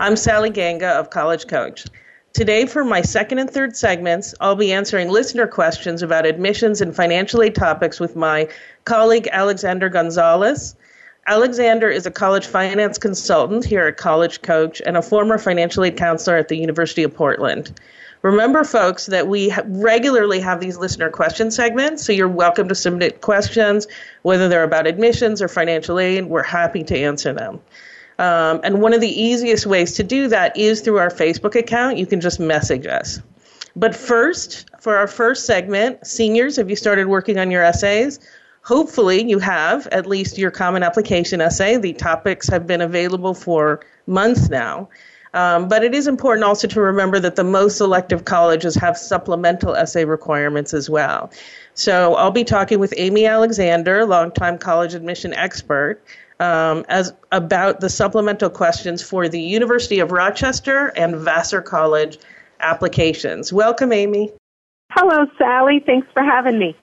I'm Sally Ganga of College Coach. Today, for my second and third segments, I'll be answering listener questions about admissions and financial aid topics with my colleague Alexander Gonzalez. Alexander is a college finance consultant here at College Coach and a former financial aid counselor at the University of Portland. Remember, folks, that we regularly have these listener question segments, so you're welcome to submit questions, whether they're about admissions or financial aid. We're happy to answer them. Um, and one of the easiest ways to do that is through our Facebook account. You can just message us. But first, for our first segment, seniors, have you started working on your essays? Hopefully, you have at least your common application essay. The topics have been available for months now. Um, but it is important also to remember that the most selective colleges have supplemental essay requirements as well. So I'll be talking with Amy Alexander, longtime college admission expert, um, as about the supplemental questions for the University of Rochester and Vassar College applications. Welcome, Amy. Hello, Sally. Thanks for having me.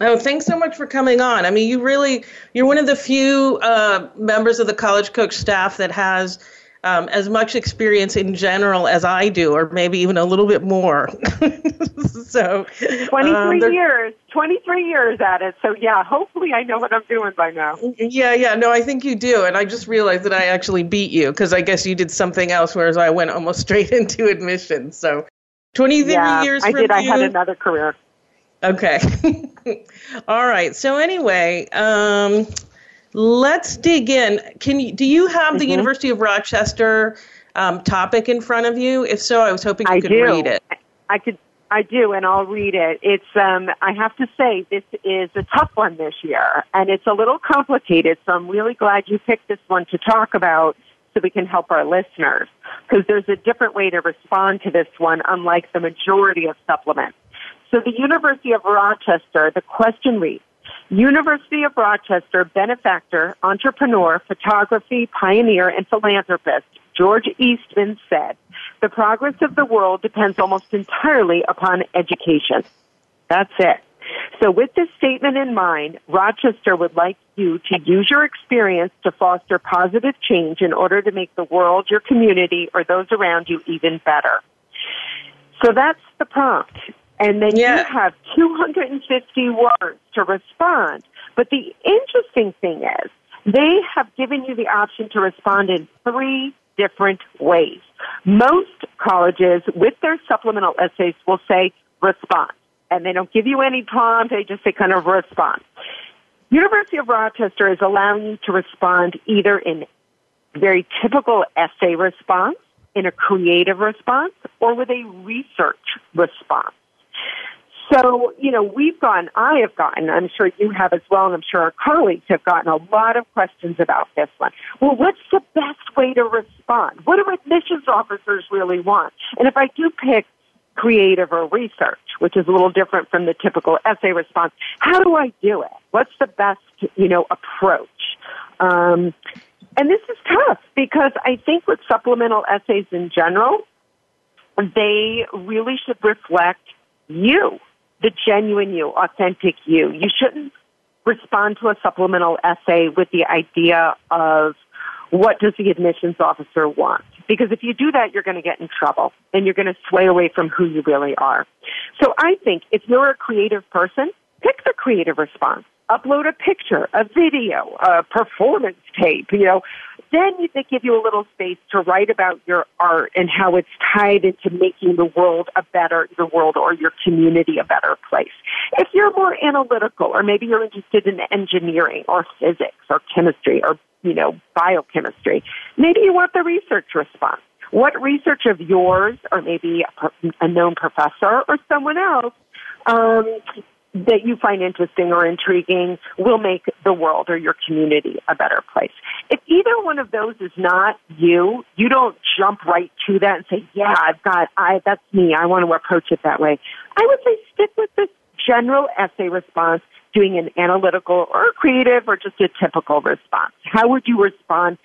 Oh, thanks so much for coming on. I mean, you really, you're one of the few uh, members of the College Coach staff that has um, as much experience in general as I do, or maybe even a little bit more. so, 23 um, years, 23 years at it. So, yeah, hopefully I know what I'm doing by now. Yeah, yeah, no, I think you do. And I just realized that I actually beat you because I guess you did something else, whereas I went almost straight into admission. So, 23 yeah, years I did. You. I had another career. Okay. All right. So, anyway, um, Let's dig in. Can you do you have mm-hmm. the University of Rochester um, topic in front of you? If so, I was hoping you I could do. read it. I could. I do, and I'll read it. It's. Um, I have to say, this is a tough one this year, and it's a little complicated. So I'm really glad you picked this one to talk about, so we can help our listeners. Because there's a different way to respond to this one, unlike the majority of supplements. So the University of Rochester, the question reads University of Rochester benefactor, entrepreneur, photography, pioneer, and philanthropist George Eastman said, the progress of the world depends almost entirely upon education. That's it. So with this statement in mind, Rochester would like you to use your experience to foster positive change in order to make the world, your community, or those around you even better. So that's the prompt. And then yeah. you have 250 words to respond. But the interesting thing is, they have given you the option to respond in three different ways. Most colleges, with their supplemental essays, will say response. And they don't give you any prompt, they just say kind of response. University of Rochester is allowing you to respond either in very typical essay response, in a creative response, or with a research response. So, you know, we've gotten, I have gotten, I'm sure you have as well, and I'm sure our colleagues have gotten a lot of questions about this one. Well, what's the best way to respond? What do admissions officers really want? And if I do pick creative or research, which is a little different from the typical essay response, how do I do it? What's the best, you know, approach? Um, and this is tough because I think with supplemental essays in general, they really should reflect you the genuine you, authentic you. You shouldn't respond to a supplemental essay with the idea of what does the admissions officer want? Because if you do that, you're going to get in trouble and you're going to sway away from who you really are. So I think if you're a creative person, pick the creative response. Upload a picture, a video, a performance tape, you know, then they give you a little space to write about your art and how it's tied into making the world a better, the world or your community a better place. If you're more analytical or maybe you're interested in engineering or physics or chemistry or, you know, biochemistry, maybe you want the research response. What research of yours or maybe a, known professor or someone else um, that you find interesting or intriguing will make the world or your community a better place. if either one of those is not you, you don't jump right to that and say, yeah, I've got, I, that's me. I want to approach it that way. I would say stick with this general essay response, doing an analytical or creative or just a typical response. How would you respond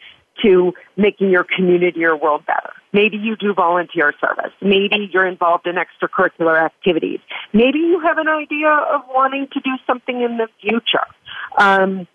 to making your community or world better. Maybe you do volunteer service. Maybe you're involved in extracurricular activities. Maybe you have an idea of wanting to do something in the future. Um,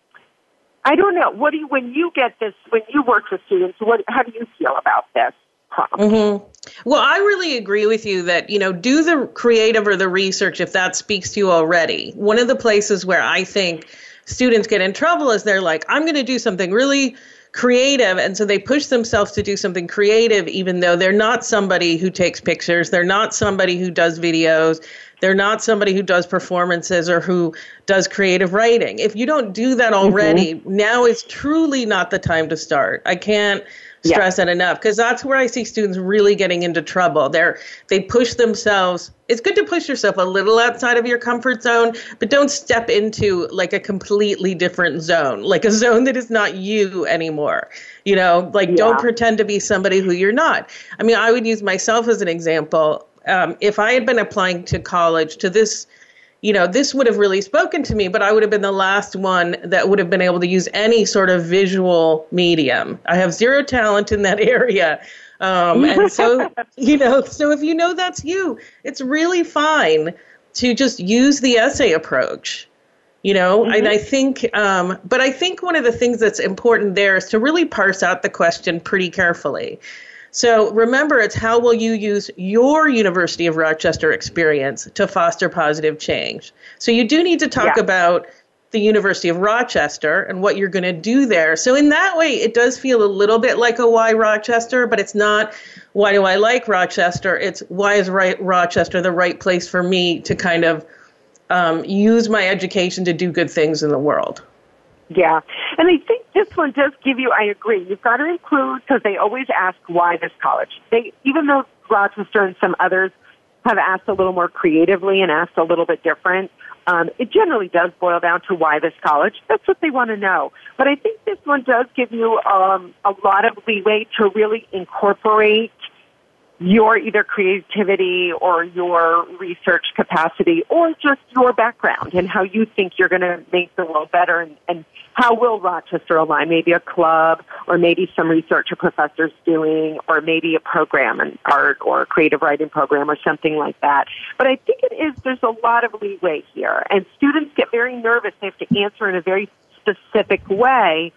I don't know. What do you, when you get this, when you work with students, what, how do you feel about this? Mm-hmm. Well, I really agree with you that, you know, do the creative or the research if that speaks to you already. One of the places where I think students get in trouble is they're like, I'm going to do something really creative and so they push themselves to do something creative even though they're not somebody who takes pictures they're not somebody who does videos they're not somebody who does performances or who does creative writing if you don't do that already mm-hmm. now is truly not the time to start i can't stress yeah. that enough because that's where I see students really getting into trouble. They're they push themselves. It's good to push yourself a little outside of your comfort zone, but don't step into like a completely different zone, like a zone that is not you anymore. You know, like yeah. don't pretend to be somebody who you're not. I mean, I would use myself as an example. Um, if I had been applying to college to this you know, this would have really spoken to me, but I would have been the last one that would have been able to use any sort of visual medium. I have zero talent in that area. Um, and so, you know, so if you know that's you, it's really fine to just use the essay approach. You know, mm-hmm. and I think, um, but I think one of the things that's important there is to really parse out the question pretty carefully. So remember, it's how will you use your University of Rochester experience to foster positive change? So you do need to talk yeah. about the University of Rochester and what you're going to do there. So in that way, it does feel a little bit like a why Rochester, but it's not why do I like Rochester? It's why is right Rochester the right place for me to kind of um, use my education to do good things in the world. Yeah. And I think this one does give you, I agree, you've got to include, because they always ask why this college. They, even though Rochester and some others have asked a little more creatively and asked a little bit different, um, it generally does boil down to why this college. That's what they want to know. But I think this one does give you um, a lot of leeway to really incorporate your either creativity or your research capacity or just your background and how you think you're going to make the world better and, and how will Rochester align? Maybe a club or maybe some research a professor's doing or maybe a program, an art or a creative writing program or something like that. But I think it is, there's a lot of leeway here and students get very nervous. They have to answer in a very specific way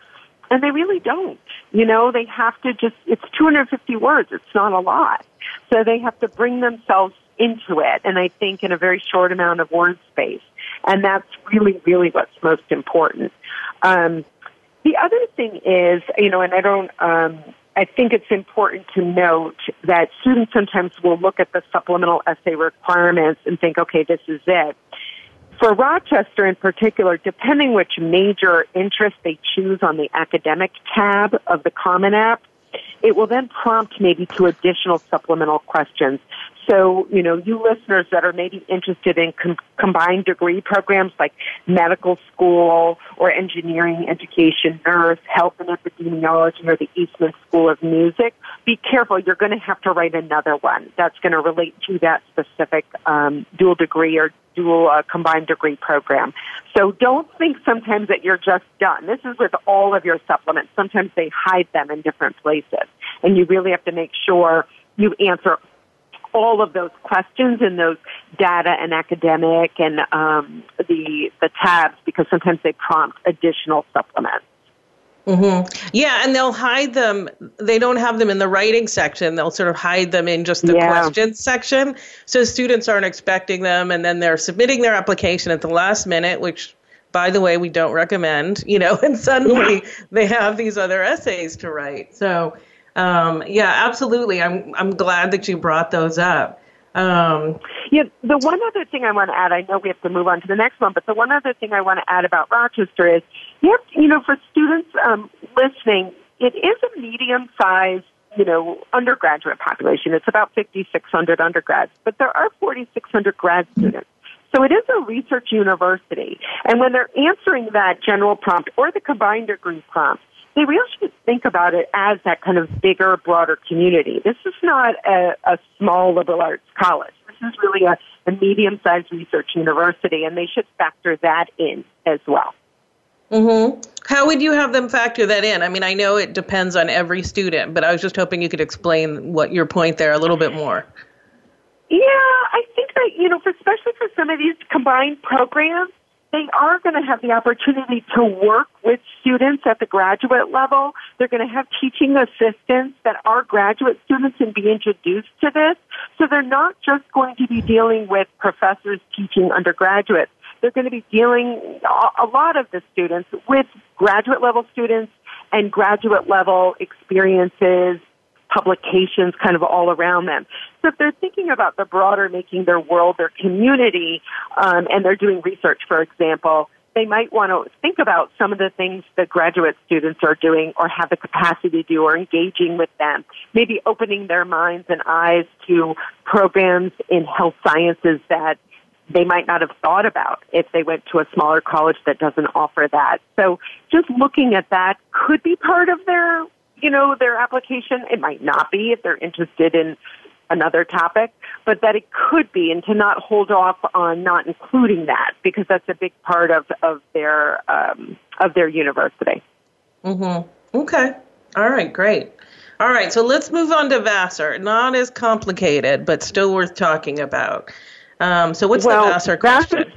and they really don't. You know, they have to just, it's 250 words. It's not a lot. So they have to bring themselves into it. And I think in a very short amount of word space. And that's really, really what's most important. Um, the other thing is, you know, and I don't, um, I think it's important to note that students sometimes will look at the supplemental essay requirements and think, okay, this is it. For Rochester in particular, depending which major interest they choose on the academic tab of the Common App, it will then prompt maybe to additional supplemental questions. So, you know, you listeners that are maybe interested in com- combined degree programs like medical school or engineering education, nurse, health and epidemiology, or the Eastman School of Music, be careful. You're going to have to write another one that's going to relate to that specific um, dual degree or dual uh, combined degree program. So don't think sometimes that you're just done. This is with all of your supplements. Sometimes they hide them in different places, and you really have to make sure you answer all of those questions in those data and academic and um, the the tabs because sometimes they prompt additional supplements. Mm-hmm. Yeah, and they'll hide them. They don't have them in the writing section. They'll sort of hide them in just the yeah. questions section. So students aren't expecting them, and then they're submitting their application at the last minute, which, by the way, we don't recommend. You know, and suddenly they have these other essays to write. So, um, yeah, absolutely. I'm I'm glad that you brought those up. Um, yeah, the one other thing I want to add, I know we have to move on to the next one, but the one other thing I want to add about Rochester is, you, you know, for students um, listening, it is a medium-sized, you know, undergraduate population. It's about 5,600 undergrads, but there are 4,600 grad students. So it is a research university. And when they're answering that general prompt or the combined degree prompt, they really should think about it as that kind of bigger, broader community. This is not a, a small liberal arts college. This is really a, a medium-sized research university, and they should factor that in as well. Mm-hmm. How would you have them factor that in? I mean, I know it depends on every student, but I was just hoping you could explain what your point there a little bit more. Yeah, I think that, you know, for, especially for some of these combined programs, they are going to have the opportunity to work with students at the graduate level. They're going to have teaching assistants that are graduate students and be introduced to this. So they're not just going to be dealing with professors teaching undergraduates. They're going to be dealing, a lot of the students, with graduate level students and graduate level experiences, publications kind of all around them. So if they're thinking about the broader making their world, their community, um, and they're doing research, for example, they might want to think about some of the things that graduate students are doing or have the capacity to do or engaging with them. Maybe opening their minds and eyes to programs in health sciences that they might not have thought about if they went to a smaller college that doesn't offer that. So just looking at that could be part of their you know, their application. It might not be if they're interested in another topic, but that it could be and to not hold off on not including that because that's a big part of, of their, um, of their university. Mm-hmm. Okay. All right. Great. All right. So let's move on to Vassar. Not as complicated, but still worth talking about. Um, so what's well, the Vassar question?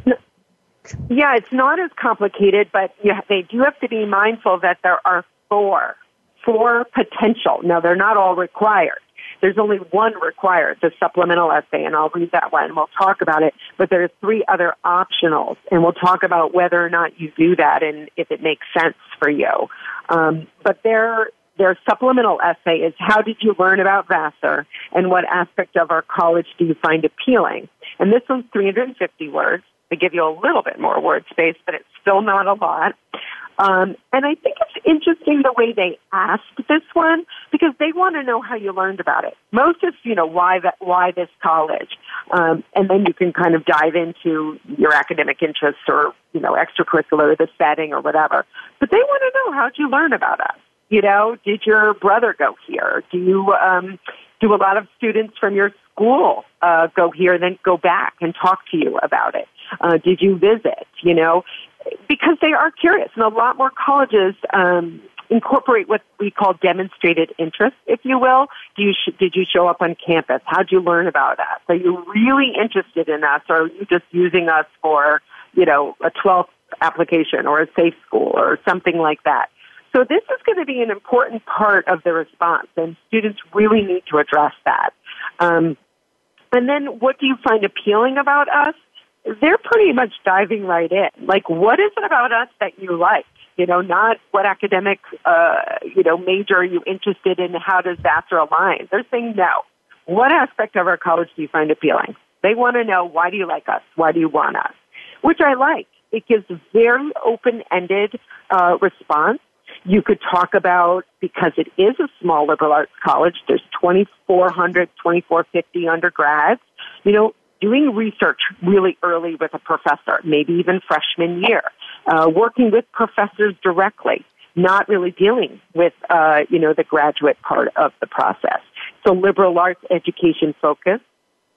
Yeah, it's not as complicated, but yeah, they do have to be mindful that there are four four potential. Now, they're not all required. There's only one required, the supplemental essay, and I'll read that one. We'll talk about it. But there are three other optionals, and we'll talk about whether or not you do that and if it makes sense for you. Um, but their their supplemental essay is how did you learn about Vassar and what aspect of our college do you find appealing? And this one's 350 words. They give you a little bit more word space, but it's still not a lot. Um, and I think it's interesting the way they asked this one because they want to know how you learned about it. Most is, you know, why that, why this college, um, and then you can kind of dive into your academic interests or you know extracurricular, the setting or whatever. But they want to know how'd you learn about us. You know, did your brother go here? Do you um, do a lot of students from your school uh, go here and then go back and talk to you about it? Uh, did you visit? You know, because they are curious, and a lot more colleges um, incorporate what we call demonstrated interest, if you will. Do you sh- did you show up on campus? How did you learn about us? Are you really interested in us, or are you just using us for you know a 12th application or a safe school or something like that? So this is going to be an important part of the response, and students really need to address that. Um, and then, what do you find appealing about us? they're pretty much diving right in. Like, what is it about us that you like? You know, not what academic, uh, you know, major are you interested in? How does that align? They're saying no. What aspect of our college do you find appealing? They want to know why do you like us? Why do you want us? Which I like. It gives a very open-ended uh, response. You could talk about because it is a small liberal arts college. There's 2,400, 2,450 undergrads. You know, doing research really early with a professor, maybe even freshman year, uh, working with professors directly, not really dealing with, uh, you know, the graduate part of the process. So liberal arts education focus,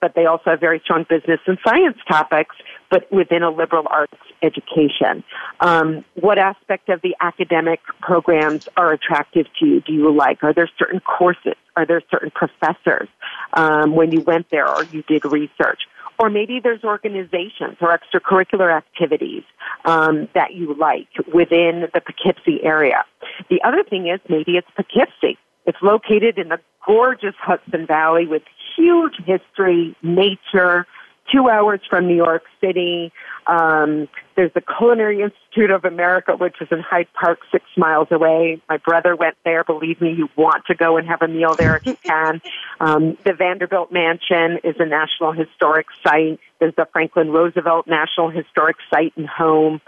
but they also have very strong business and science topics, but within a liberal arts education. Um, what aspect of the academic programs are attractive to you? Do you like? Are there certain courses? Are there certain professors um, when you went there or you did research? Or maybe there's organizations or extracurricular activities um, that you like within the Poughkeepsie area. The other thing is maybe it's Poughkeepsie. It's located in the gorgeous Hudson Valley with huge history, nature, two hours from New York City. Um, there's the Culinary Institute of America, which is in Hyde Park, six miles away. My brother went there. Believe me, you want to go and have a meal there if you can. Um, the Vanderbilt Mansion is a National Historic Site. There's the Franklin Roosevelt National Historic Site and Home.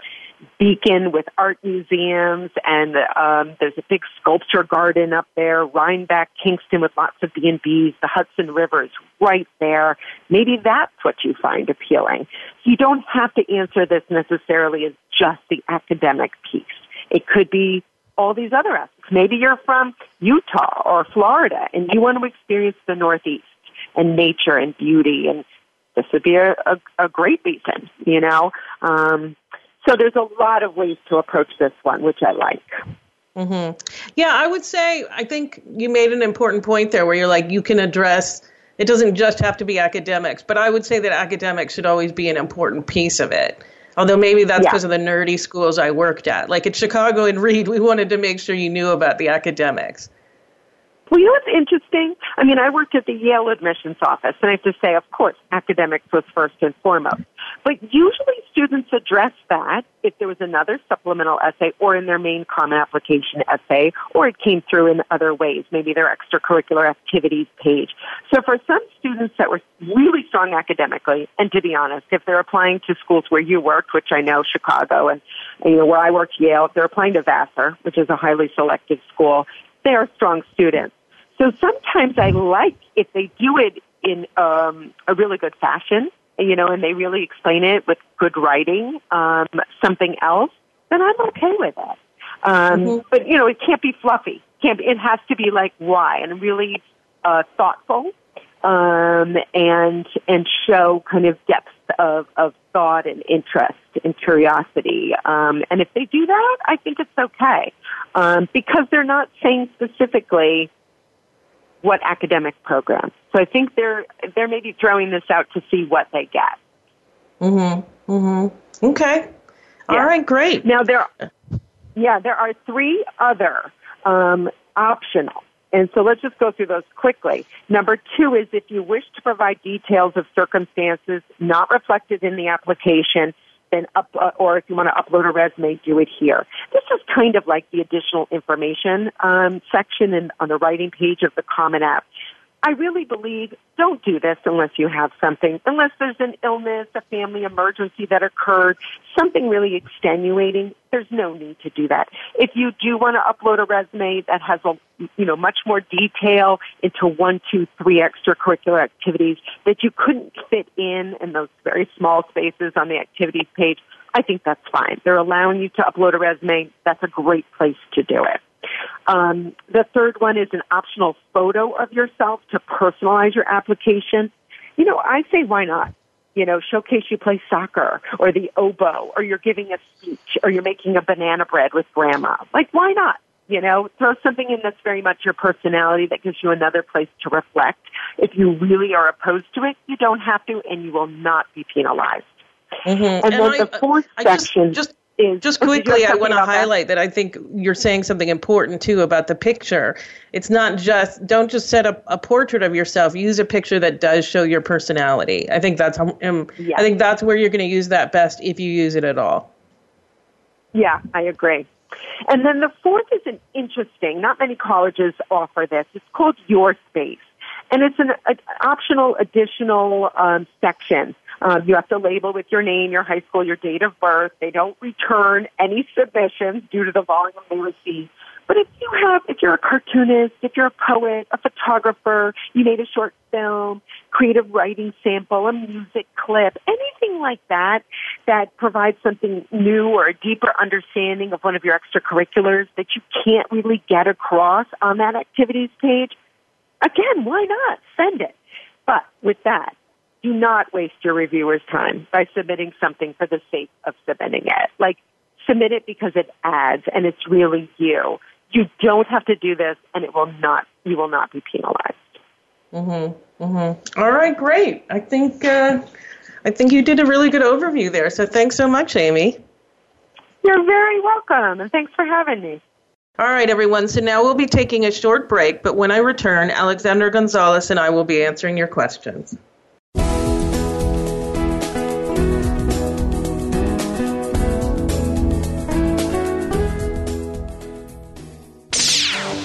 Beacon with art museums, and um, there's a big sculpture garden up there. Rhinebeck, Kingston with lots of B and B's. The Hudson River is right there. Maybe that's what you find appealing. You don't have to answer this necessarily as just the academic piece. It could be all these other aspects. Maybe you're from Utah or Florida and you want to experience the Northeast and nature and beauty and this would be a, a, a great reason, you know. Um, so there's a lot of ways to approach this one, which I like. Mm-hmm. Yeah, I would say I think you made an important point there, where you're like you can address. It doesn't just have to be academics, but I would say that academics should always be an important piece of it. Although maybe that's because yeah. of the nerdy schools I worked at. Like at Chicago and Reed, we wanted to make sure you knew about the academics. Well, you know what's interesting? I mean, I worked at the Yale admissions office, and I have to say, of course, academics was first and foremost. But usually students address that if there was another supplemental essay or in their main common application essay, or it came through in other ways, maybe their extracurricular activities page. So for some students that were really strong academically, and to be honest, if they're applying to schools where you worked, which I know Chicago and, you know, where I worked Yale, if they're applying to Vassar, which is a highly selective school, they are strong students. So sometimes I like if they do it in um, a really good fashion, you know, and they really explain it with good writing, um, something else, then I'm okay with it. Um, mm-hmm. But you know, it can't be fluffy. Can't be, it has to be like why and really uh, thoughtful um, and and show kind of depth of, of thought and interest and curiosity. Um, and if they do that, I think it's okay um, because they're not saying specifically what academic program. So I think they're they're maybe throwing this out to see what they get. Mhm. Mhm. Okay. Yeah. All right. Great. Now there, yeah, there are three other um, optional and so let's just go through those quickly. Number two is if you wish to provide details of circumstances not reflected in the application, then up, uh, or if you want to upload a resume, do it here. This is kind of like the additional information um, section in, on the writing page of the Common App. I really believe don't do this unless you have something, unless there's an illness, a family emergency that occurred, something really extenuating. There's no need to do that. If you do want to upload a resume that has a, you know, much more detail into one, two, three extracurricular activities that you couldn't fit in in those very small spaces on the activities page, I think that's fine. They're allowing you to upload a resume. That's a great place to do it. Um, the third one is an optional photo of yourself to personalize your application. You know, I say why not? You know, showcase you play soccer or the oboe or you're giving a speech or you're making a banana bread with grandma. Like, why not? You know, throw something in that's very much your personality that gives you another place to reflect. If you really are opposed to it, you don't have to and you will not be penalized. Mm-hmm. And, and, then I, the fourth I section. Just, just just quickly i want to highlight that? that? i think you're saying something important too about the picture. It's not just don't just set up a portrait of yourself. Use a picture that does show your personality. I think that's um, yes. i think that's where you're going to use that best if you use it at all. Yeah i agree. And then the fourth is an interesting not many colleges offer this. It's called your space. And it's an, an optional additional um, section um, you have to label with your name, your high school, your date of birth. They don't return any submissions due to the volume they receive. But if you have, if you're a cartoonist, if you're a poet, a photographer, you made a short film, creative writing sample, a music clip, anything like that that provides something new or a deeper understanding of one of your extracurriculars that you can't really get across on that activities page, again, why not? Send it. But with that, do not waste your reviewer's time by submitting something for the sake of submitting it. Like, submit it because it adds and it's really you. You don't have to do this and it will not, you will not be penalized. Mm-hmm. Mm-hmm. All right, great. I think, uh, I think you did a really good overview there. So thanks so much, Amy. You're very welcome and thanks for having me. All right, everyone. So now we'll be taking a short break, but when I return, Alexander Gonzalez and I will be answering your questions.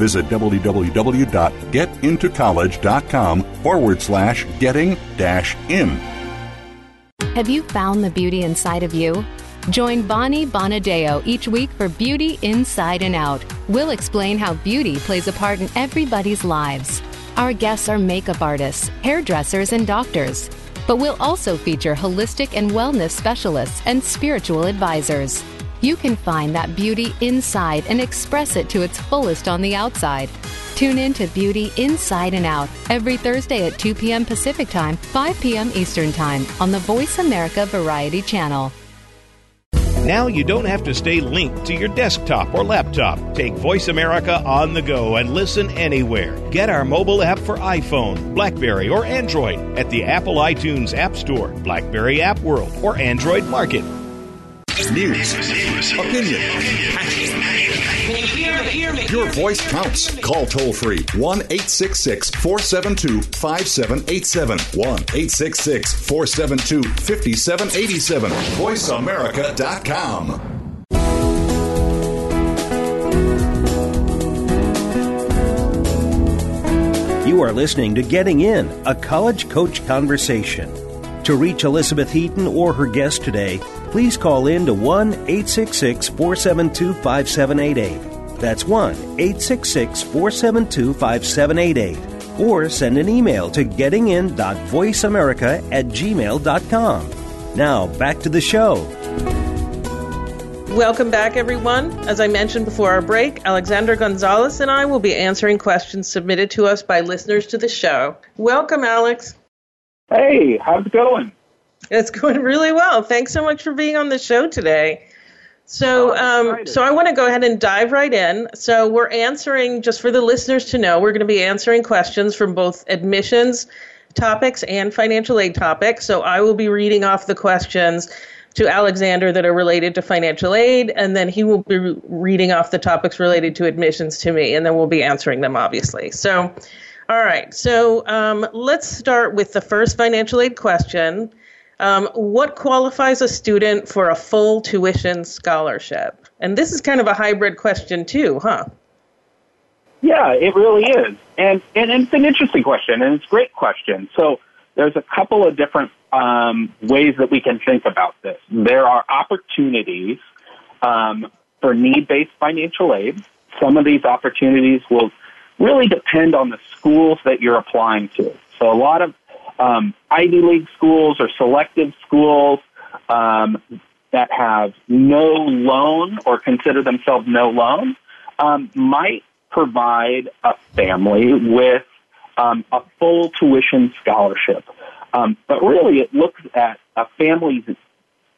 Visit www.getintocollege.com forward slash getting dash in. Have you found the beauty inside of you? Join Bonnie Bonadeo each week for Beauty Inside and Out. We'll explain how beauty plays a part in everybody's lives. Our guests are makeup artists, hairdressers, and doctors. But we'll also feature holistic and wellness specialists and spiritual advisors. You can find that beauty inside and express it to its fullest on the outside. Tune in to Beauty Inside and Out every Thursday at 2 p.m. Pacific Time, 5 p.m. Eastern Time on the Voice America Variety Channel. Now you don't have to stay linked to your desktop or laptop. Take Voice America on the go and listen anywhere. Get our mobile app for iPhone, Blackberry, or Android at the Apple iTunes App Store, Blackberry App World, or Android Market. News, opinion. Your voice counts. Call toll free 1 866 472 5787. 1 866 472 5787. VoiceAmerica.com. You are listening to Getting In, a college coach conversation. To reach Elizabeth Heaton or her guest today, please call in to 1 866 472 5788. That's 1 866 472 5788. Or send an email to gettingin.voiceamerica at gmail.com. Now, back to the show. Welcome back, everyone. As I mentioned before our break, Alexander Gonzalez and I will be answering questions submitted to us by listeners to the show. Welcome, Alex. Hey, how's it going? It's going really well. Thanks so much for being on the show today. So, Oh, um, so I want to go ahead and dive right in. So, we're answering just for the listeners to know. We're going to be answering questions from both admissions topics and financial aid topics. So, I will be reading off the questions to Alexander that are related to financial aid, and then he will be reading off the topics related to admissions to me, and then we'll be answering them, obviously. So, all right. So, um, let's start with the first financial aid question. Um, what qualifies a student for a full tuition scholarship? And this is kind of a hybrid question, too, huh? Yeah, it really is. And, and it's an interesting question, and it's a great question. So there's a couple of different um, ways that we can think about this. There are opportunities um, for need-based financial aid. Some of these opportunities will really depend on the schools that you're applying to. So a lot of um, Ivy League schools or selective schools um, that have no loan or consider themselves no loan um, might provide a family with um, a full tuition scholarship. Um, but really, it looks at a family's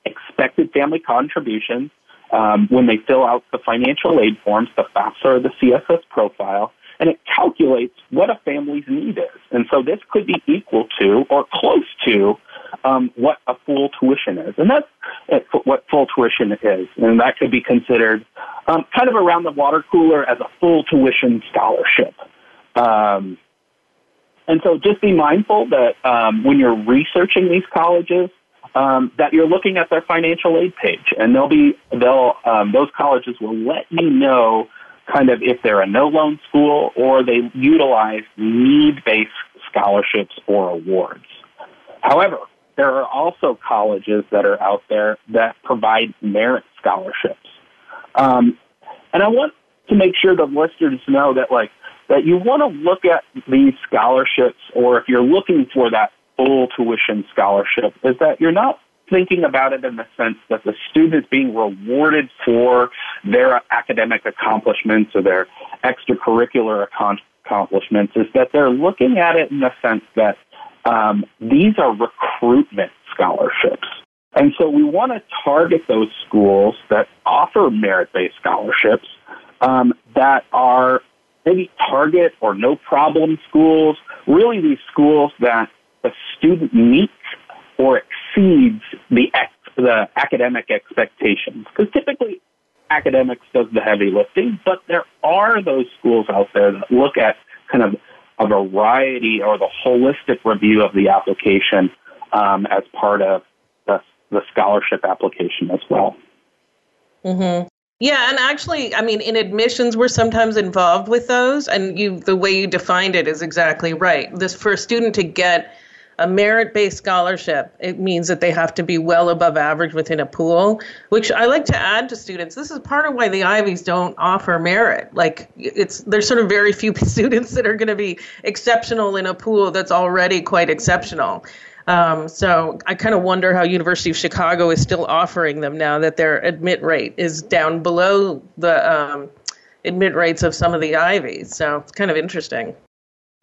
expected family contributions um, when they fill out the financial aid forms, the FAFSA or the CSS profile, and it calculates what a family's need is. And so this could be equal to or close to um, what a full tuition is. And that's uh, what full tuition is. And that could be considered um, kind of around the water cooler as a full tuition scholarship. Um, and so just be mindful that um, when you're researching these colleges, um, that you're looking at their financial aid page, and they'll be they'll um, those colleges will let you know kind of if they're a no loan school or they utilize need based scholarships or awards. However, there are also colleges that are out there that provide merit scholarships, um, and I want to make sure the listeners know that like that you want to look at these scholarships, or if you're looking for that full tuition scholarship, is that you're not thinking about it in the sense that the student is being rewarded for their academic accomplishments or their extracurricular accomplishments, is that they're looking at it in the sense that um, these are recruitment scholarships. And so we want to target those schools that offer merit-based scholarships um, that are maybe target or no problem schools, really these schools that the student meets or exceeds the, ex- the academic expectations. Because typically academics does the heavy lifting, but there are those schools out there that look at kind of a variety or the holistic review of the application um, as part of the, the scholarship application as well. Mm-hmm. Yeah, and actually, I mean, in admissions, we're sometimes involved with those, and you, the way you defined it is exactly right. This for a student to get a merit based scholarship, it means that they have to be well above average within a pool, which I like to add to students. This is part of why the Ivies don't offer merit. Like, it's there's sort of very few students that are going to be exceptional in a pool that's already quite exceptional. Um, so I kind of wonder how University of Chicago is still offering them now that their admit rate is down below the um, admit rates of some of the Ivies. So it's kind of interesting.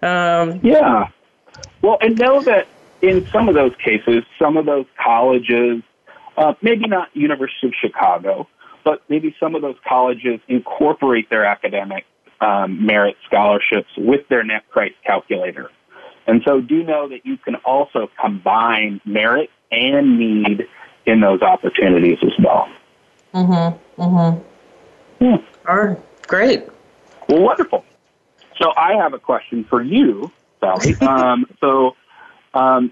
Um, yeah. Well, and know that in some of those cases, some of those colleges, uh, maybe not University of Chicago, but maybe some of those colleges incorporate their academic um, merit scholarships with their net price calculator. And so do know that you can also combine merit and need in those opportunities as well. Mm-hmm. Mm-hmm. Yeah. All right. Great. Well, wonderful. So I have a question for you Sally. um, so, um,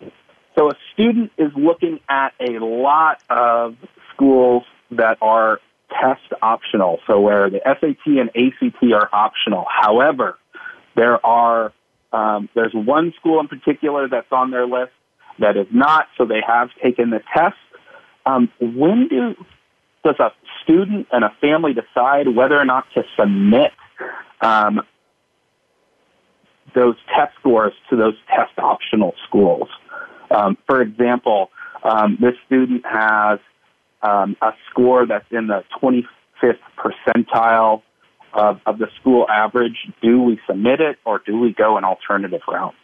so a student is looking at a lot of schools that are test optional. So where the SAT and ACT are optional. However, there are um, there's one school in particular that's on their list that is not. So they have taken the test. Um, when do does a student and a family decide whether or not to submit um, those test scores to those test optional schools. Um, for example, um, this student has um, a score that's in the 25th percentile of, of, the school average. Do we submit it or do we go an alternative route?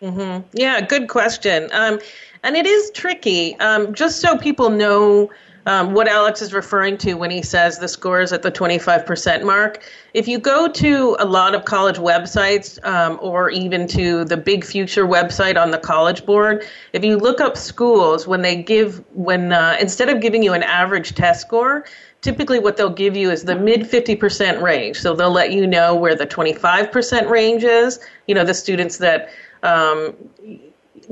Mm-hmm. Yeah, good question. Um, and it is tricky. Um, just so people know um, what Alex is referring to when he says the score is at the 25% mark. If you go to a lot of college websites um, or even to the Big Future website on the College Board, if you look up schools, when they give, when uh, instead of giving you an average test score, typically what they'll give you is the mid 50% range. So they'll let you know where the 25% range is, you know, the students that um,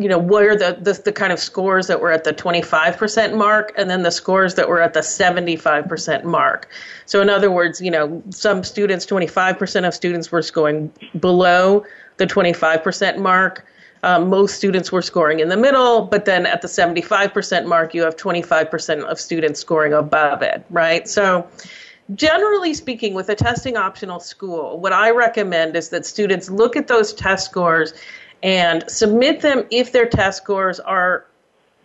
you know, what are the, the, the kind of scores that were at the 25% mark and then the scores that were at the 75% mark. So in other words, you know, some students, 25% of students were scoring below the 25% mark. Um, most students were scoring in the middle, but then at the 75% mark, you have 25% of students scoring above it, right? So, generally speaking, with a testing optional school, what I recommend is that students look at those test scores and submit them if their test scores are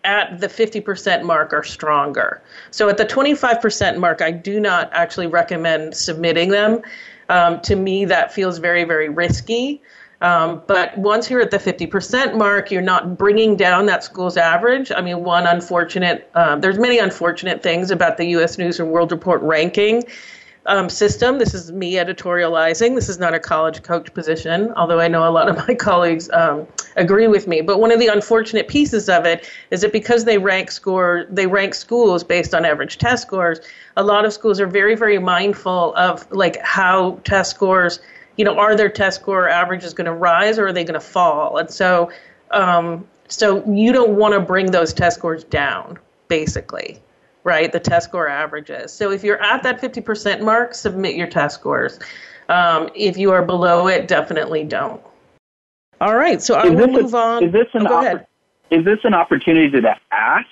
at the 50% mark or stronger. So at the 25% mark, I do not actually recommend submitting them. Um, to me, that feels very, very risky. Um, but once you're at the 50% mark, you're not bringing down that school's average. I mean, one unfortunate, um, there's many unfortunate things about the U.S. News and World Report ranking um, system. This is me editorializing. This is not a college coach position, although I know a lot of my colleagues um, agree with me. But one of the unfortunate pieces of it is that because they rank score, they rank schools based on average test scores. A lot of schools are very, very mindful of like how test scores. You know, are their test score averages going to rise or are they going to fall? And so, um, so you don't want to bring those test scores down, basically right? The test score averages. So if you're at that 50% mark, submit your test scores. Um, if you are below it, definitely don't. All right, so I will move a, on. Is this an oh, oppor- is this an opportunity to ask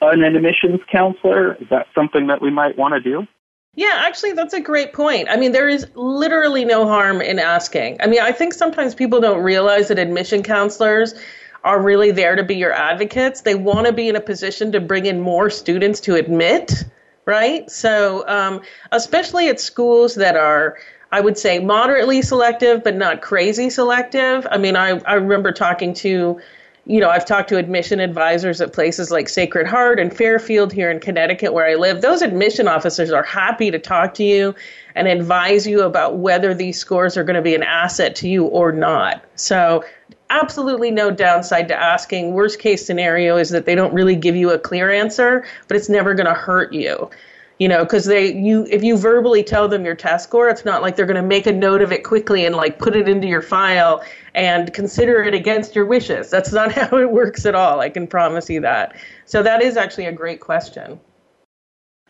an admissions counselor? Is that something that we might want to do? Yeah, actually, that's a great point. I mean, there is literally no harm in asking. I mean, I think sometimes people don't realize that admission counselors are really there to be your advocates. They want to be in a position to bring in more students to admit, right? So, um, especially at schools that are, I would say, moderately selective, but not crazy selective. I mean, I, I remember talking to you know, I've talked to admission advisors at places like Sacred Heart and Fairfield here in Connecticut, where I live. Those admission officers are happy to talk to you and advise you about whether these scores are going to be an asset to you or not. So, absolutely no downside to asking. Worst case scenario is that they don't really give you a clear answer, but it's never going to hurt you. You know because they you if you verbally tell them your test score it's not like they're going to make a note of it quickly and like put it into your file and consider it against your wishes. That's not how it works at all i can promise you that. So that is actually a great question.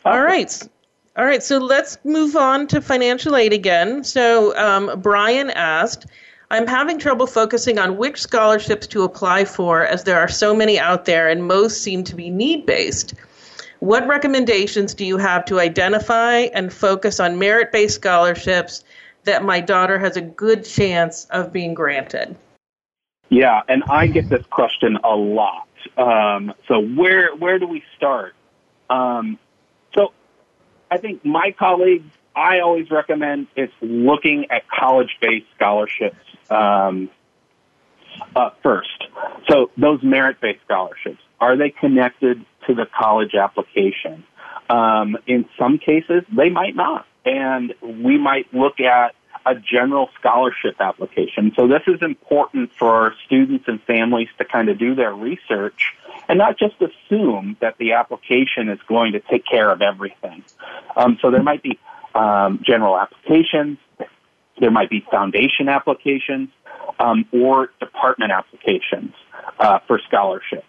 All right. All right so let's move on to financial aid again. So um, brian asked I'm having trouble focusing on which scholarships to apply for as there are so many out there and most seem to be need based. What recommendations do you have to identify and focus on merit based scholarships that my daughter has a good chance of being granted? Yeah, and I get this question a lot. Um, so where where do we start? Um, so I think my colleagues, I always recommend is looking at college based scholarships um, uh, first. So those merit based scholarships are they connected to the college application. Um, in some cases, they might not. And we might look at a general scholarship application. So this is important for students and families to kind of do their research and not just assume that the application is going to take care of everything. Um, so there might be um, general applications, there might be foundation applications, um, or department applications uh, for scholarships.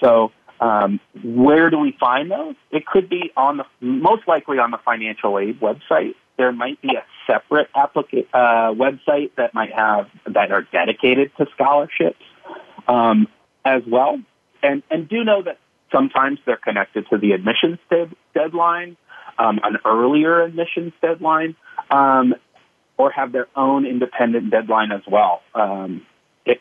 So um, where do we find those? It could be on the most likely on the financial aid website. There might be a separate applica- uh, website that might have that are dedicated to scholarships um, as well. And and do know that sometimes they're connected to the admissions de- deadline, um, an earlier admissions deadline, um, or have their own independent deadline as well. Um, it,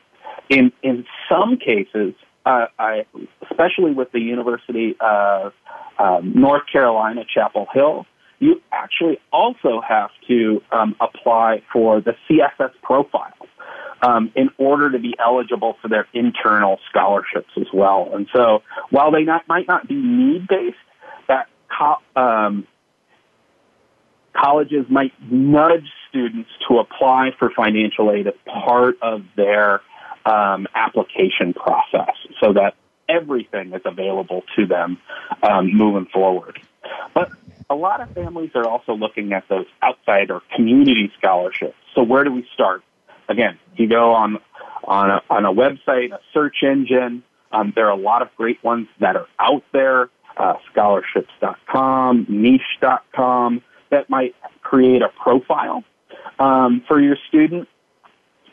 in in some cases, uh, I, especially with the University of um, North Carolina, Chapel Hill, you actually also have to um, apply for the CSS profile um, in order to be eligible for their internal scholarships as well. And so, while they not, might not be need based, that co- um, colleges might nudge students to apply for financial aid as part of their um, application process so that everything is available to them um, moving forward. But a lot of families are also looking at those outside or community scholarships. So where do we start? Again, you go on on a, on a website, a search engine. Um, there are a lot of great ones that are out there. Uh, scholarships.com, niche.com that might create a profile um, for your student.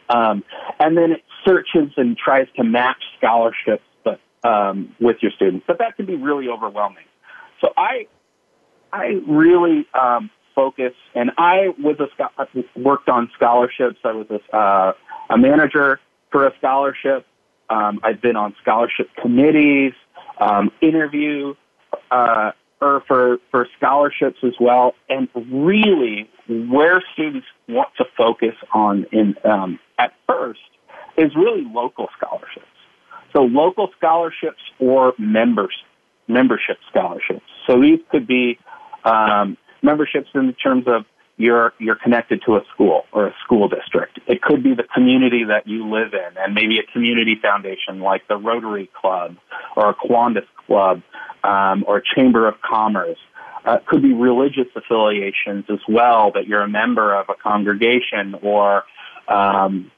Um, and then it searches and tries to match scholarships but, um, with your students. But that can be really overwhelming. So I, I really um, focus, and I was a worked on scholarships. I was a, uh, a manager for a scholarship. Um, I've been on scholarship committees, um, interview uh, or for for scholarships as well. And really, where students want to focus on in um, at first is really local scholarships. So local scholarships or members membership scholarships. So these could be um, memberships in terms of you're you're connected to a school or a school district. It could be the community that you live in, and maybe a community foundation like the Rotary Club or a Kiwanis Club um, or a Chamber of Commerce. Uh, it could be religious affiliations as well that you're a member of a congregation or um,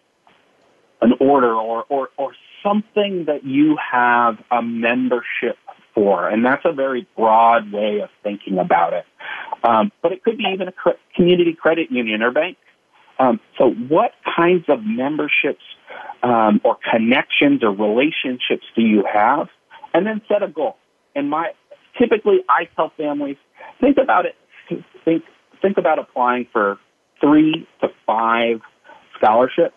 an order or, or, or something that you have a membership for. And that's a very broad way of thinking about it. Um, but it could be even a community credit union or bank. Um, so what kinds of memberships um, or connections or relationships do you have? And then set a goal. And my typically I tell families think about it. Think think about applying for three to five scholarships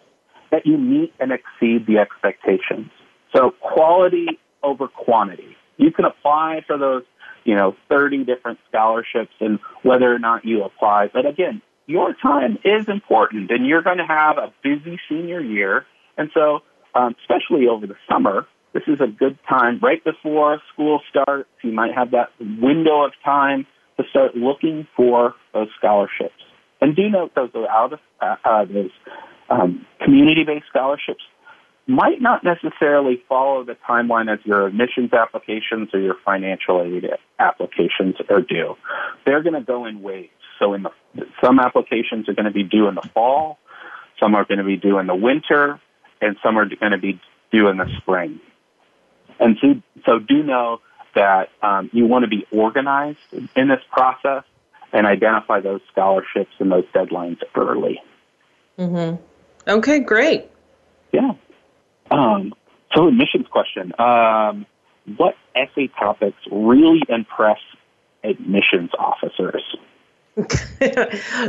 that you meet and exceed the expectations. So quality over quantity. You can apply for those, you know, 30 different scholarships and whether or not you apply. But again, your time is important and you're going to have a busy senior year. And so um, especially over the summer, this is a good time right before school starts. You might have that window of time to start looking for those scholarships. And do note those are out of uh, uh, those um, community-based scholarships might not necessarily follow the timeline as your admissions applications or your financial aid applications are due. They're going to go in waves. So in the, some applications are going to be due in the fall, some are going to be due in the winter, and some are going to be due in the spring. And so, so do know that um, you want to be organized in this process and identify those scholarships and those deadlines early. Mm-hmm. Okay, great. Yeah. Um, so, admissions question: um, What essay topics really impress admissions officers?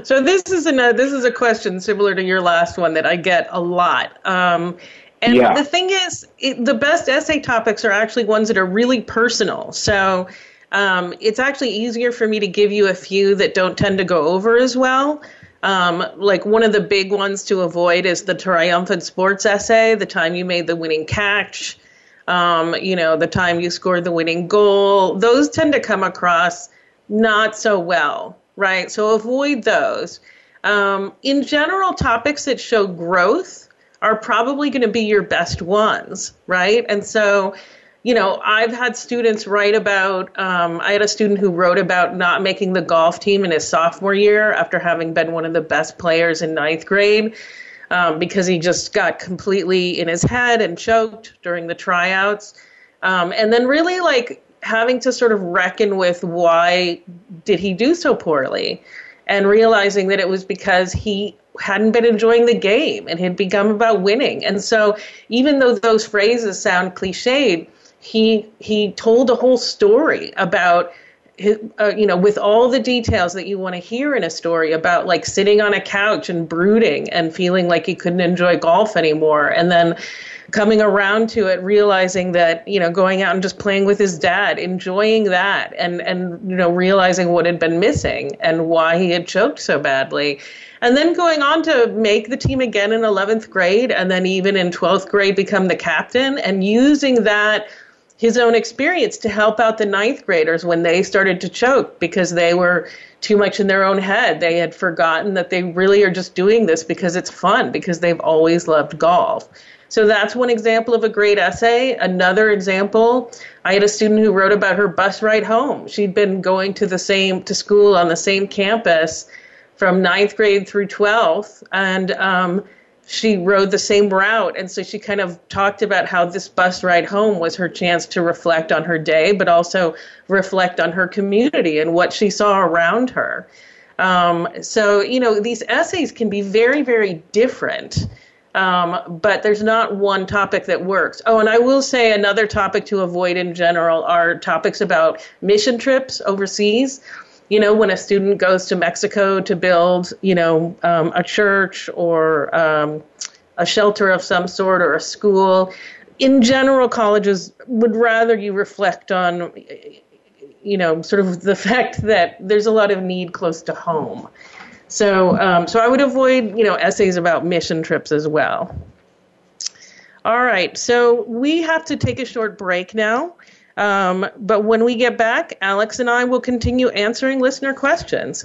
so this is a this is a question similar to your last one that I get a lot. Um, and yeah. the thing is, it, the best essay topics are actually ones that are really personal. So um, it's actually easier for me to give you a few that don't tend to go over as well. Um, like one of the big ones to avoid is the triumphant sports essay, the time you made the winning catch, um, you know, the time you scored the winning goal. Those tend to come across not so well, right? So avoid those. Um, in general, topics that show growth are probably going to be your best ones, right? And so, you know, I've had students write about, um, I had a student who wrote about not making the golf team in his sophomore year after having been one of the best players in ninth grade um, because he just got completely in his head and choked during the tryouts. Um, and then really like having to sort of reckon with why did he do so poorly and realizing that it was because he hadn't been enjoying the game and had become about winning. And so even though those phrases sound cliched, he he told a whole story about his, uh, you know with all the details that you want to hear in a story about like sitting on a couch and brooding and feeling like he couldn't enjoy golf anymore. And then coming around to it realizing that you know going out and just playing with his dad enjoying that and and you know realizing what had been missing and why he had choked so badly. And then going on to make the team again in 11th grade and then even in 12th grade become the captain and using that his own experience to help out the ninth graders when they started to choke because they were too much in their own head. They had forgotten that they really are just doing this because it's fun, because they've always loved golf. So that's one example of a great essay. Another example, I had a student who wrote about her bus ride home. She'd been going to the same to school on the same campus from ninth grade through 12th, and um, she rode the same route. And so she kind of talked about how this bus ride home was her chance to reflect on her day, but also reflect on her community and what she saw around her. Um, so, you know, these essays can be very, very different. Um, but there's not one topic that works. Oh, and I will say another topic to avoid in general are topics about mission trips overseas you know, when a student goes to Mexico to build, you know, um, a church or um, a shelter of some sort or a school, in general, colleges would rather you reflect on, you know, sort of the fact that there's a lot of need close to home. So, um, so I would avoid, you know, essays about mission trips as well. All right, so we have to take a short break now. Um, but when we get back, Alex and I will continue answering listener questions.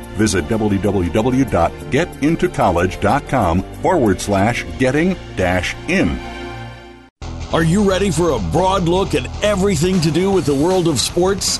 Visit www.getintocollege.com forward slash getting dash in. Are you ready for a broad look at everything to do with the world of sports?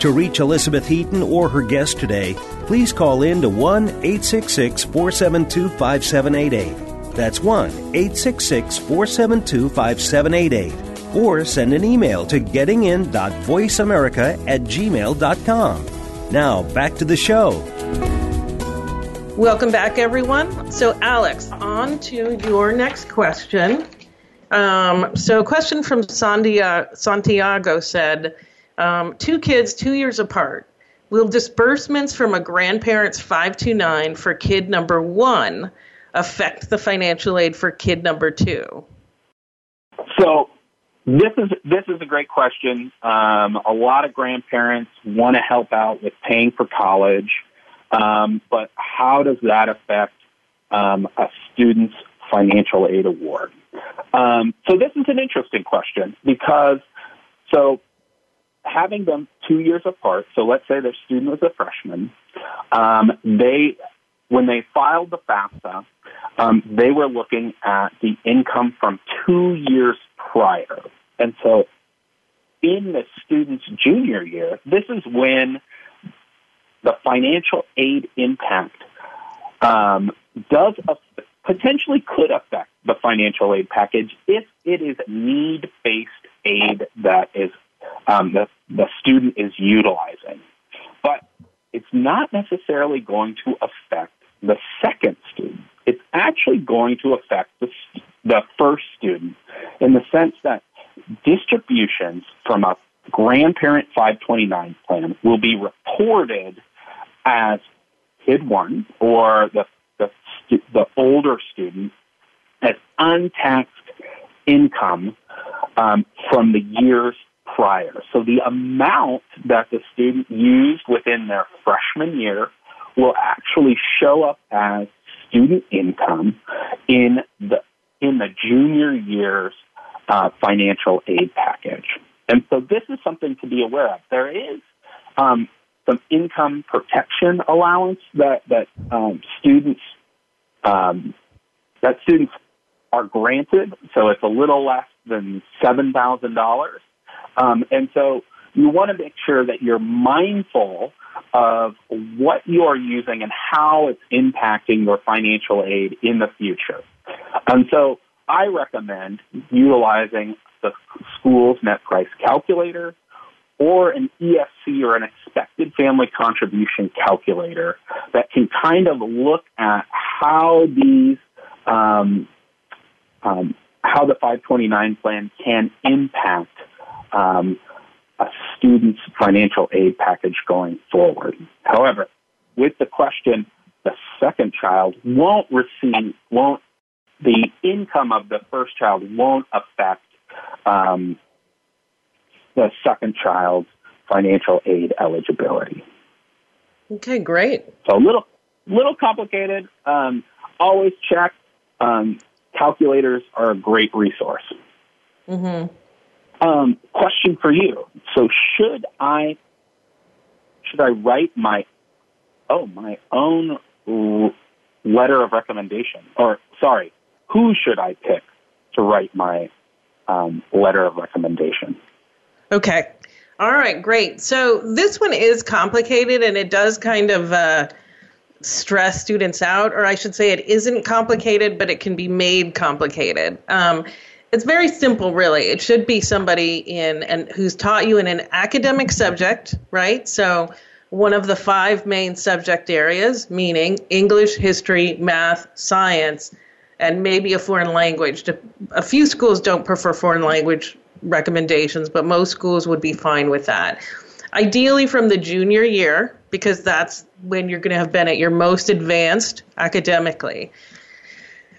To reach Elizabeth Heaton or her guest today, please call in to 1 866 472 5788. That's 1 866 472 5788. Or send an email to gettingin.voiceamerica at gmail.com. Now, back to the show. Welcome back, everyone. So, Alex, on to your next question. Um, so, a question from Santiago said, um, two kids two years apart. Will disbursements from a grandparent's 529 for kid number one affect the financial aid for kid number two? So this is this is a great question. Um, a lot of grandparents want to help out with paying for college, um, but how does that affect um, a student's financial aid award? Um, so this is an interesting question because so having them two years apart, so let's say their student was a freshman, um, they when they filed the FAFSA, um, they were looking at the income from two years prior, and so in the student's junior year, this is when the financial aid impact um, does potentially could affect the financial aid package if it is need based aid that is um, the, the student is utilizing. But it's not necessarily going to affect the second student. It's actually going to affect the, the first student in the sense that distributions from a grandparent 529 plan will be reported as kid one or the, the, the older student as untaxed income um, from the years prior. So the amount that the student used within their freshman year will actually show up as student income in the in the junior year's uh, financial aid package. And so this is something to be aware of. There is um, some income protection allowance that that um, students um, that students are granted. So it's a little less than seven thousand dollars um, and so you want to make sure that you're mindful of what you're using and how it's impacting your financial aid in the future. And so I recommend utilizing the school's net price calculator or an EFC or an expected family contribution calculator that can kind of look at how these um, um, how the 529 plan can impact um, a student's financial aid package going forward. However, with the question, the second child won't receive, won't, the income of the first child won't affect um, the second child's financial aid eligibility. Okay, great. So a little, little complicated. Um, always check. Um, calculators are a great resource. Mm-hmm. Um, question for you. So should I should I write my oh my own letter of recommendation? Or sorry, who should I pick to write my um, letter of recommendation? Okay. All right, great. So this one is complicated and it does kind of uh, stress students out, or I should say it isn't complicated, but it can be made complicated. Um, it's very simple, really. It should be somebody in and who's taught you in an academic subject, right? So one of the five main subject areas, meaning English, history, math, science, and maybe a foreign language. A few schools don't prefer foreign language recommendations, but most schools would be fine with that. Ideally, from the junior year, because that's when you're going to have been at your most advanced academically.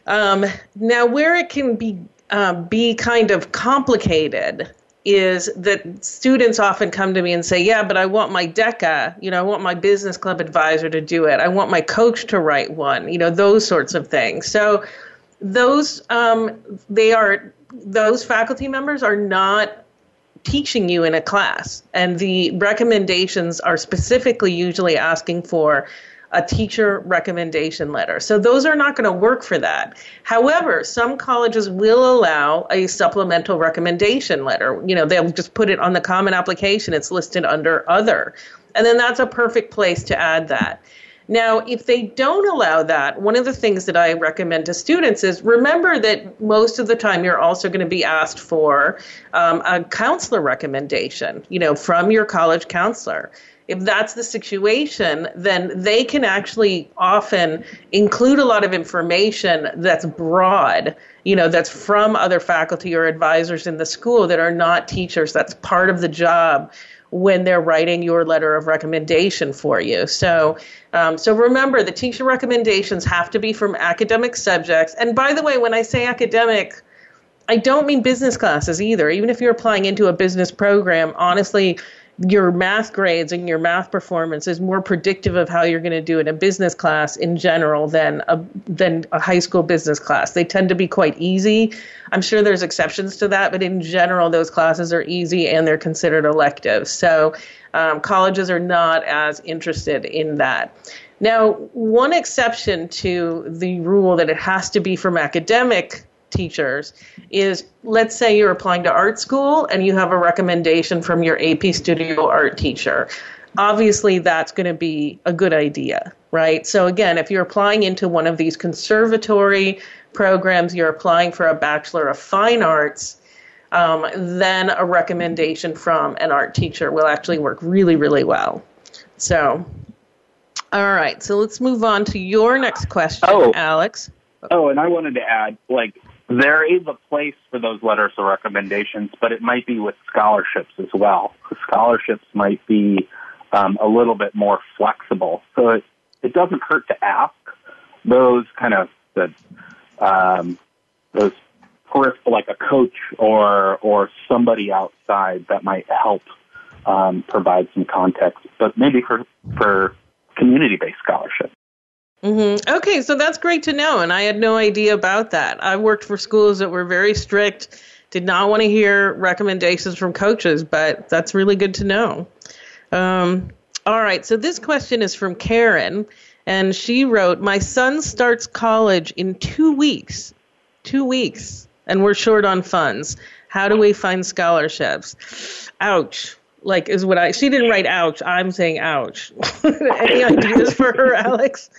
Um, now, where it can be um, be kind of complicated is that students often come to me and say, "Yeah, but I want my DECA, you know, I want my business club advisor to do it. I want my coach to write one, you know, those sorts of things." So, those um, they are those faculty members are not teaching you in a class, and the recommendations are specifically usually asking for a teacher recommendation letter. So those are not going to work for that. However, some colleges will allow a supplemental recommendation letter. You know, they'll just put it on the common application. It's listed under other. And then that's a perfect place to add that. Now, if they don't allow that, one of the things that I recommend to students is remember that most of the time you're also going to be asked for um, a counselor recommendation, you know, from your college counselor. If that's the situation, then they can actually often include a lot of information that's broad, you know, that's from other faculty or advisors in the school that are not teachers. That's part of the job when they're writing your letter of recommendation for you. So, um, so remember, the teacher recommendations have to be from academic subjects. And by the way, when I say academic, I don't mean business classes either. Even if you're applying into a business program, honestly, your math grades and your math performance is more predictive of how you're going to do in a business class in general than a than a high school business class. They tend to be quite easy. I'm sure there's exceptions to that, but in general, those classes are easy and they're considered elective. So um, colleges are not as interested in that. Now, one exception to the rule that it has to be from academic teachers is let's say you're applying to art school and you have a recommendation from your AP Studio art teacher. Obviously, that's going to be a good idea, right? So, again, if you're applying into one of these conservatory programs, you're applying for a Bachelor of Fine Arts, um, then a recommendation from an art teacher will actually work really, really well. So, all right, so let's move on to your next question, oh. Alex. Oh, and I wanted to add, like, there is a place for those letters of recommendations, but it might be with scholarships as well. Scholarships might be um, a little bit more flexible, so it, it doesn't hurt to ask those kind of the um, those like a coach or or somebody outside that might help um, provide some context, but maybe for for community based scholarships. Mm-hmm. Okay, so that's great to know, and I had no idea about that. I worked for schools that were very strict, did not want to hear recommendations from coaches, but that's really good to know. Um, all right, so this question is from Karen, and she wrote, "My son starts college in two weeks. Two weeks, and we're short on funds. How do we find scholarships?" Ouch like is what I she didn't write ouch. I'm saying ouch. Any ideas for her, Alex?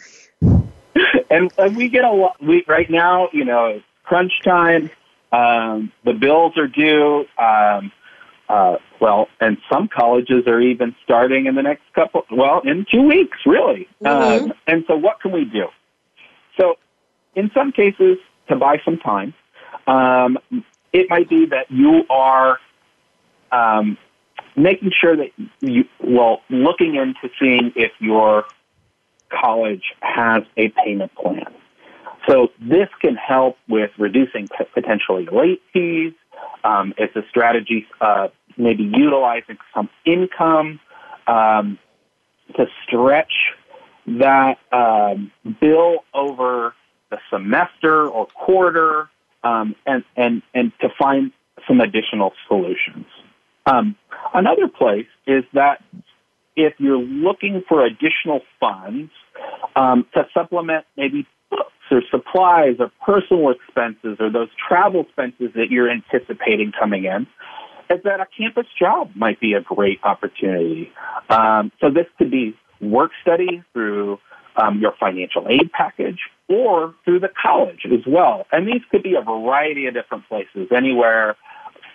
And, and we get a lot. We right now, you know, it's crunch time. Um, the bills are due. Um, uh, well, and some colleges are even starting in the next couple. Well, in two weeks, really. Mm-hmm. Um, and so, what can we do? So, in some cases, to buy some time, Um, it might be that you are um, making sure that you, well, looking into seeing if your college has a payment plan. So this can help with reducing potentially late fees. Um, it's a strategy, uh, maybe utilizing some income um, to stretch that um, bill over the semester or quarter, um, and and and to find some additional solutions. Um, another place is that if you're looking for additional funds um, to supplement maybe books or supplies or personal expenses or those travel expenses that you're anticipating coming in, is that a campus job might be a great opportunity. Um, so this could be work study through um, your financial aid package or through the college as well. And these could be a variety of different places, anywhere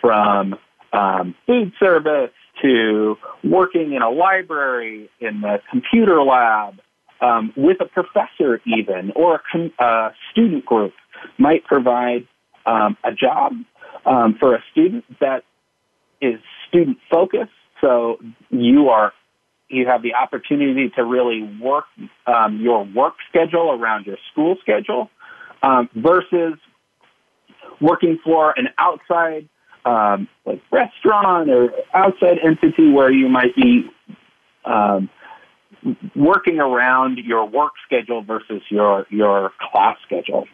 from um, food service to working in a library, in the computer lab, um, with a professor even, or a com- student group might provide um, a job um, for a student that is student focused. So you are you have the opportunity to really work um, your work schedule around your school schedule um, versus working for an outside um, like restaurant or outside entity where you might be um, working around your work schedule versus your your class schedule.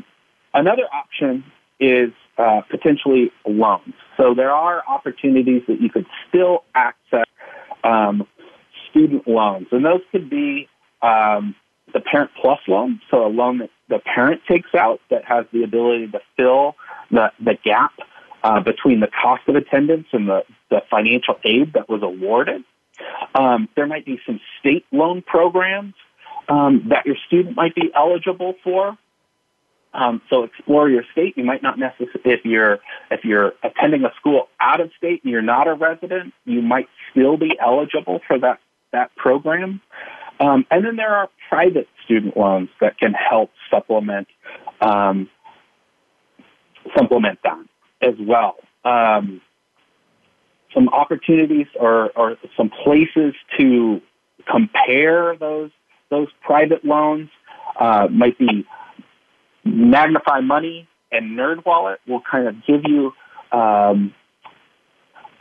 Another option is uh, potentially loans. So there are opportunities that you could still access um, student loans, and those could be um, the Parent Plus loan, so a loan that the parent takes out that has the ability to fill the, the gap uh, between the cost of attendance and the, the financial aid that was awarded. Um, there might be some state loan programs um, that your student might be eligible for. Um, so explore your state. You might not necessarily, if you're if you're attending a school out of state and you're not a resident, you might still be eligible for that that program. Um, and then there are private student loans that can help supplement um, supplement that as well. Um, some opportunities or, or some places to compare those those private loans uh, might be MagnifyMoney and NerdWallet will kind of give you um,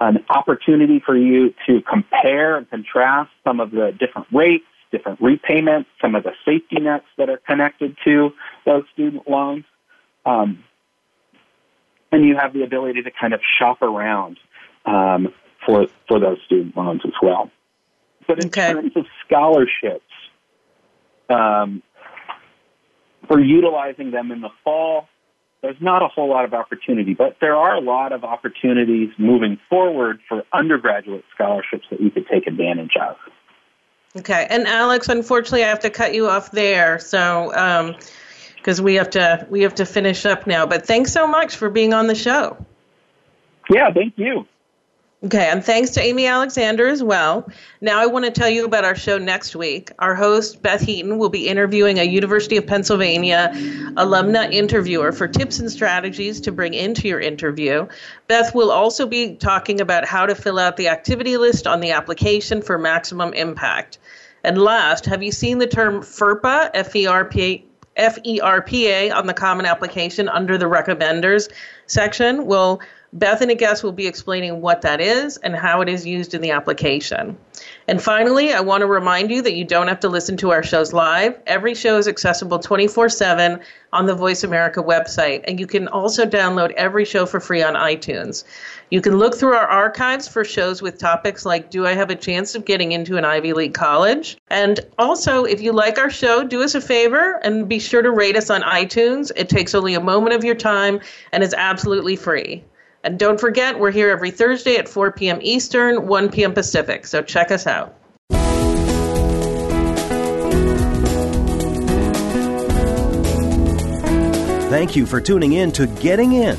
an opportunity for you to compare and contrast some of the different rates, different repayments, some of the safety nets that are connected to those student loans. Um, and you have the ability to kind of shop around um, for for those student loans as well. But in okay. terms of scholarships, um, for utilizing them in the fall, there's not a whole lot of opportunity, but there are a lot of opportunities moving forward for undergraduate scholarships that you could take advantage of. Okay, and Alex, unfortunately, I have to cut you off there. So. Um, because we have to we have to finish up now. But thanks so much for being on the show. Yeah, thank you. Okay, and thanks to Amy Alexander as well. Now I want to tell you about our show next week. Our host, Beth Heaton, will be interviewing a University of Pennsylvania alumna interviewer for tips and strategies to bring into your interview. Beth will also be talking about how to fill out the activity list on the application for maximum impact. And last, have you seen the term FERPA, F-E-R-P FERPA on the Common Application under the Recommenders section. Well, Bethany Guest will be explaining what that is and how it is used in the application. And finally, I want to remind you that you don't have to listen to our shows live. Every show is accessible 24 7 on the Voice America website, and you can also download every show for free on iTunes. You can look through our archives for shows with topics like Do I have a chance of getting into an Ivy League college? And also, if you like our show, do us a favor and be sure to rate us on iTunes. It takes only a moment of your time and is absolutely free. And don't forget, we're here every Thursday at 4 p.m. Eastern, 1 p.m. Pacific. So check us out. Thank you for tuning in to Getting In,